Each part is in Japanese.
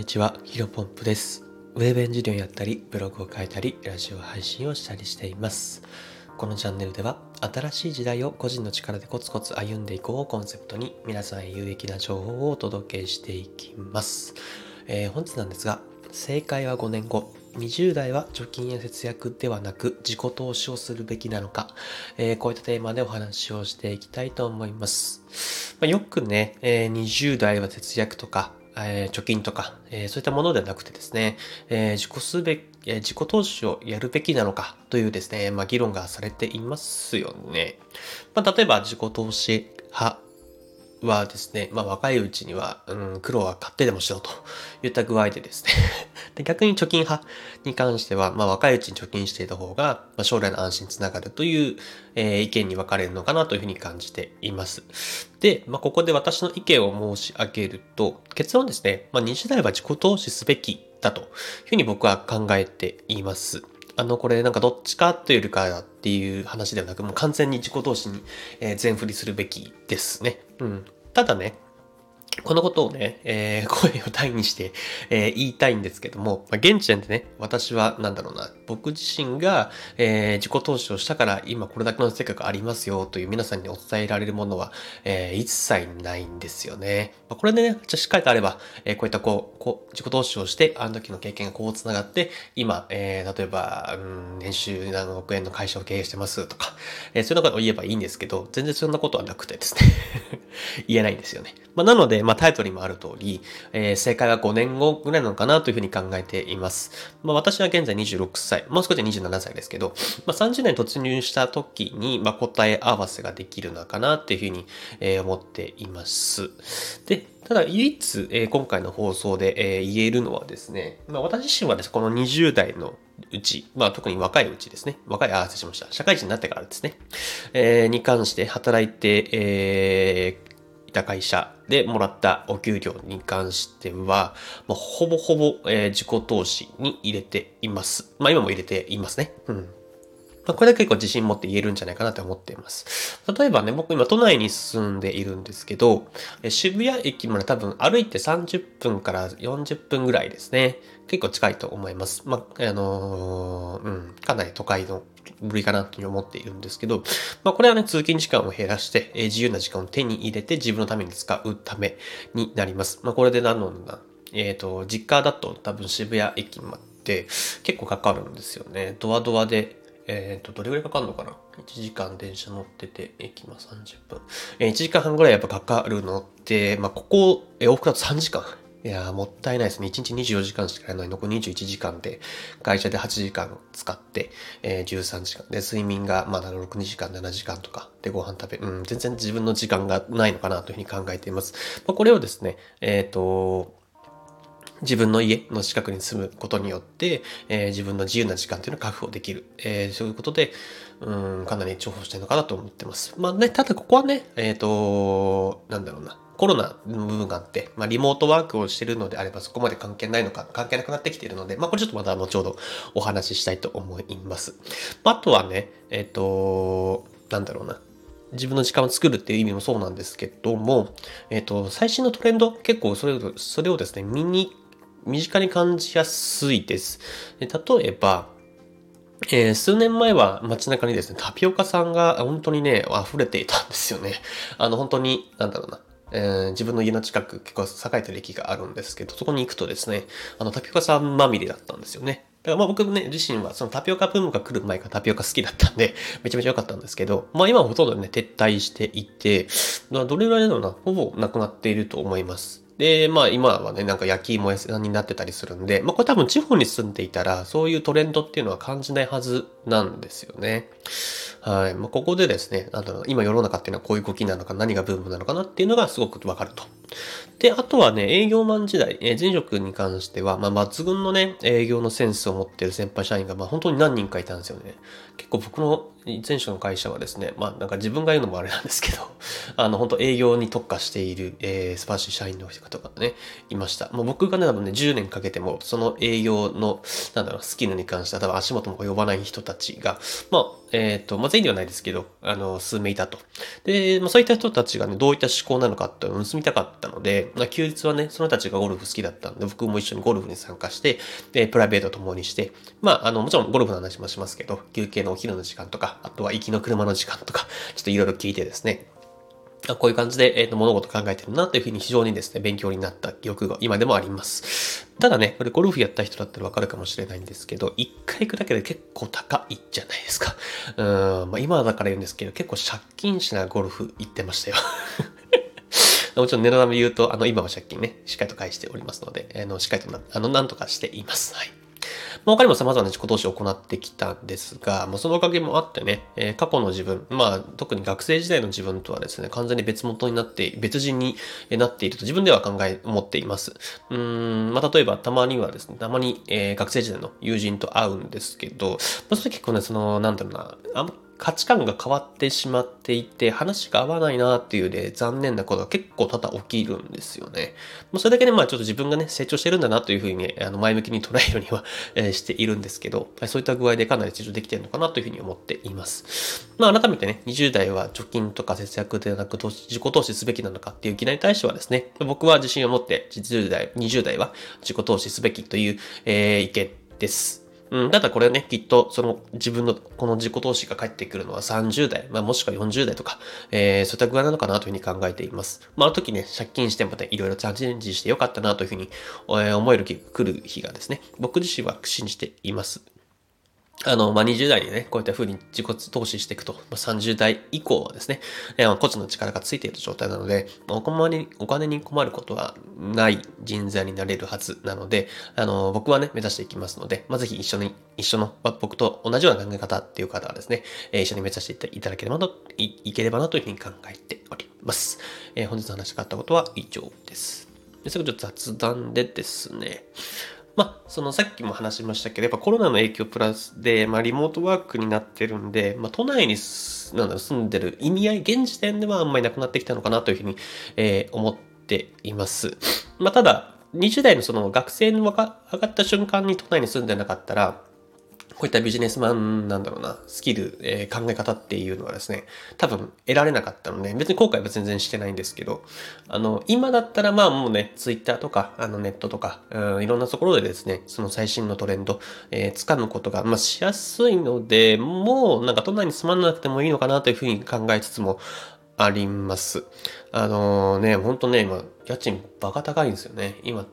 にちは、ヒロポンプです。ウェブエンジニアをやったり、ブログを書いたり、ラジオ配信をしたりしています。このチャンネルでは、新しい時代を個人の力でコツコツ歩んでいこうをコンセプトに、皆さんへ有益な情報をお届けしていきます。えー本日なんですが、正解は5年後。20代は貯金や節約ではなく自己投資をするべきなのか、えーこういったテーマでお話をしていきたいと思います。まあ、よくね、えー20代は節約とか、えー貯金とか、えーそういったものではなくてですね、えー自己すべ、え自己投資をやるべきなのかというですね、まあ、議論がされていますよね。まあ、例えば自己投資派はですね、まあ、若いうちには、うん、苦労は買ってでもしようといった具合でですねで逆に貯金派に関しては、まあ、若いうちに貯金していた方が、まあ、将来の安心につながるという、えー意見に分かれるのかなというふうに感じています。で、まあ、ここで私の意見を申し上げると、結論ですね、まあ、20代は自己投資すべきだというふうに僕は考えています。あの、これなんかどっちかというよりかっていう話ではなく、もう完全に自己投資に、全振りするべきですね。うん。ただね、このことをね、えー 声を大にして、えー言いたいんですけども、まあ、現時点でね、私は、なんだろうな、僕自身が、えー自己投資をしたから、今これだけの成果がありますよという皆さんにお伝えられるものは、え一切ないんですよね。まあ、これでね、じゃしっかりとあれば、えこういったこう、こう、自己投資をして、あの時の経験がこう繋がって、今、え例えば、うん、年収何億円の会社を経営してますとか、えそういうことを言えばいいんですけど、全然そんなことはなくてですね。言えないんですよね。まあ、なので、まあ、タイトルにもある通り、えー正解は5年後ぐらいなのかなというふうに考えています。まあ、私は現在26歳、もう少しで27歳ですけど、まあ、30年突入した時に、まあ、答え合わせができるのかなっていうふうに、えー思っています。で、ただ唯一、えー今回の放送で、えー言えるのはですね、まあ、私自身はですね、この20代のうち、まあ特に若いうちですね。若い、あ、失礼しました。社会人になってからですね。えーに関して働いて、えいた会社でもらったお給料に関しては、まあ、ほぼほぼ、えー自己投資に入れています。まあ今も入れていますね。うん。まあ、これは結構自信持って言えるんじゃないかなと思っています。例えばね、僕今都内に住んでいるんですけど、渋谷駅まで多分歩いて30分から40分ぐらいですね。結構近いと思います。まあ、あのーうん、かなり都会の部類かなというふうに思っているんですけど、まあ、これはね、通勤時間を減らして、え自由な時間を手に入れて自分のために使うためになります。まあ、これでなのな、えっ、と、実家だと多分渋谷駅まで結構かかるんですよね。ドアドアで、えっ、と、どれぐらいかかるのかな ?1 時間電車乗ってて、駅ま30分。え1時間半ぐらいやっぱかかるのって、まあ、ここ、え往復だと3時間。いやーもったいないですね。1日24時間しかないのに、残り21時間で、会社で8時間使って、えー13時間。で、睡眠がまだ6 2時間、7時間とか。で、ご飯食べ、うん、全然自分の時間がないのかなというふうに考えています。まあ、これをですね、えっ、と、自分の家の近くに住むことによって、えー自分の自由な時間というのを確保できる。えーそういうことで、うん、かなり重宝してるのかなと思ってます。まあね、ただここはね、えっ、と、なんだろうな。コロナの部分があって、まあ、リモートワークをしてるのであればそこまで関係ないのか、関係なくなってきているので、まあ、これちょっとまた後ほどお話ししたいと思います。まあ、とはね、えっ、と、なんだろうな。自分の時間を作るっていう意味もそうなんですけども、えっ、と、最新のトレンド、結構それを、それをですね、見に、身近に感じやすいです。で例えば、えー数年前は街中にですね、タピオカさんが本当にね、溢れていたんですよね。あの、本当に、なんだろうな。えー自分の家の近く結構栄えてる駅があるんですけど、そこに行くとですね、あの、タピオカさんまみれだったんですよね。だからまあ僕ね、自身はそのタピオカブームが来る前からタピオカ好きだったんで、めちゃめちゃ良かったんですけど、まあ今はほとんどね、撤退していて、どれぐらいだろうな、ほぼなくなっていると思います。で、まあ今はね、なんか焼き芋屋さんになってたりするんで、まあこれ多分地方に住んでいたら、そういうトレンドっていうのは感じないはずなんですよね。はい。まあここでですね、あの、今世の中っていうのはこういう動きなのか、何がブームなのかなっていうのがすごくわかると。で、あとはね、営業マン時代、えー前職に関しては、まあ、抜群のね、営業のセンスを持ってる先輩社員が、まあ、本当に何人かいたんですよね。結構僕の前職の会社はですね、まあ、なんか自分が言うのもあれなんですけど、あの、本当営業に特化している、えー、素晴らしい社員の方がね、いました。もう僕がね、多分ね、10年かけても、その営業の、なんだろう、スキルに関しては多分足元も及ばない人たちが、まあ、えっ、ー、と、まあ、全員ではないですけど、あの、数名いたと。で、まあ、そういった人たちがね、どういった思考なのかっていうのを盗みたかったので、まあ、休日はね、その人たちがゴルフ好きだったんで、僕も一緒にゴルフに参加して、で、プライベートを共にして、まあ、あの、もちろんゴルフの話もしますけど、休憩のお昼の時間とか、あとは行きの車の時間とか、ちょっといろいろ聞いてですね、こういう感じで、えー、と物事考えてるなというふうに非常にですね、勉強になった記憶が今でもあります。ただね、これゴルフやった人だったらわかるかもしれないんですけど、一回行くだけで結構高いじゃないですか。うん、まあ今だから言うんですけど、結構借金しなゴルフ行ってましたよ。もちろん値段で言うと、あの、今は借金ね、しっかりと返しておりますので、あの、しっかりとな、あの、なんとかしています。はい。まあ、他にも様々な自己投資を行ってきたんですが、まあ、そのおかげもあってね、えー、過去の自分、まあ、特に学生時代の自分とはですね、完全に別元になって、別人になっていると自分では考え、思っています。うん、まあ、例えばたまにはですね、たまに、えー、学生時代の友人と会うんですけど、まあ、それ結構ね、その、なんだろうな、あん価値観が変わってしまっていて、話が合わないなっていうで、残念なことが結構多々起きるんですよね。もうそれだけで、まあちょっと自分がね、成長してるんだなというふうに、あの前向きに捉えるようには、えしているんですけど、そういった具合でかなり成長できてるのかなというふうに思っています。まあ改めてね、20代は貯金とか節約ではなく自己投資すべきなのかっていう議題に対してはですね、僕は自信を持って10代、20代は自己投資すべきという、えー、意見です。うん、ただこれね、きっとその自分のこの自己投資が返ってくるのは30代、まあ、もしくは40代とか、えー、そういった具合なのかなというふうに考えています。まあ、あの時ね、借金してまた、いろいろチャレンジしてよかったなというふうに、えー、思える日来る日がですね、僕自身は信じています。あの、まあ、20代にね、こういった風に自己投資していくと、まあ、30代以降はですね、えー、個人の力がついている状態なので、まあ、お金に、お金に困ることはない人材になれるはずなので、あの、僕はね、目指していきますので、まあ、ぜひ一緒に、一緒の、まあ、僕と同じような考え方っていう方はですね、えー、一緒に目指していただければと、いいければなというふうに考えております。えー、本日の話があったことは以上です。で、最後ちょっと雑談でですね、まあ、そのさっきも話しましたけど、やっぱコロナの影響プラスで、まあ、リモートワークになってるんで、まあ、都内になん住んでる意味合い、現時点ではあんまりなくなってきたのかなというふうに、えー、思っています。まあ、ただ、20代のその学生の上がった瞬間に都内に住んでなかったら、こういったビジネスマンなんだろうな、スキル、えー、考え方っていうのはですね、多分得られなかったので、別に後悔は全然してないんですけど、あの、今だったらまあもうね、ツイッターとか、あのネットとか、うん、いろんなところでですね、その最新のトレンド、えー、掴むことが、まあしやすいので、もうなんか都内に住まなくてもいいのかなというふうに考えつつも、あります。あのー、ね、ほんとね、今、家賃バカ高いんですよね。今、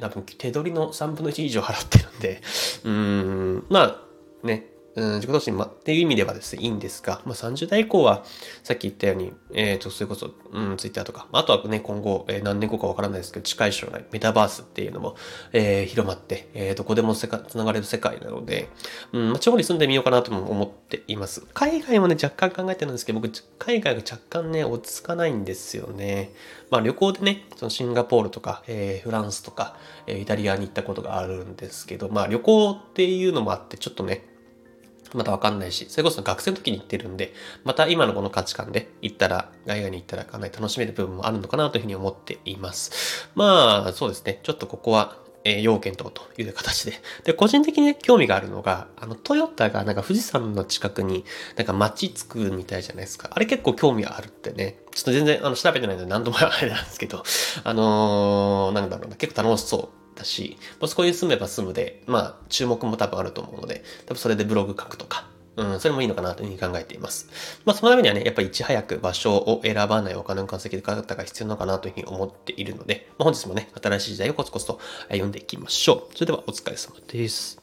多分手取りの3分の1以上払ってるんで、うーん、まあ、ね、うん、自己投資、ま、っていう意味ではですね、いいんですが、まあ、30代以降は、さっき言ったように、えっ、ー、と、それこそ、うん、ツイッターとか、あとはね、今後、えー、何年後かわからないですけど、近い将来、メタバースっていうのも、えー、広まって、えー、どこでもせか繋がれる世界なので、うん、まあ、地方に住んでみようかなとも思っています。海外もね、若干考えてるんですけど、僕、海外が若干ね、落ち着かないんですよね。まあ、旅行でね、そのシンガポールとか、えー、フランスとか、えー、イタリアに行ったことがあるんですけど、まあ、旅行っていうのもあって、ちょっとね、またわかんないし、それこそ学生の時に行ってるんで、また今のこの価値観で行ったら、海外に行ったらかなり楽しめる部分もあるのかなというふうに思っています。まあ、そうですね。ちょっとここは、えー、要検討という形で。で、個人的に、ね、興味があるのが、あの、トヨタがなんか富士山の近くになんか街作るみたいじゃないですか。あれ結構興味あるってね。ちょっと全然、あの、調べてないので何度もあれなんですけど、あのー、なんだろうな、結構楽しそう。ったし、まあ、そこに住めば住むで、まあ、注目も多分あると思うので、多分それでブログ書くとか、うん、それもいいのかなというふうに考えています。まあ、そのためにはね、やっぱりいち早く場所を選ばないお金の稼ぎ方が必要なのかなというふうに思っているので、まあ、本日もね、新しい時代をコツコツと読んでいきましょう。それではお疲れ様です。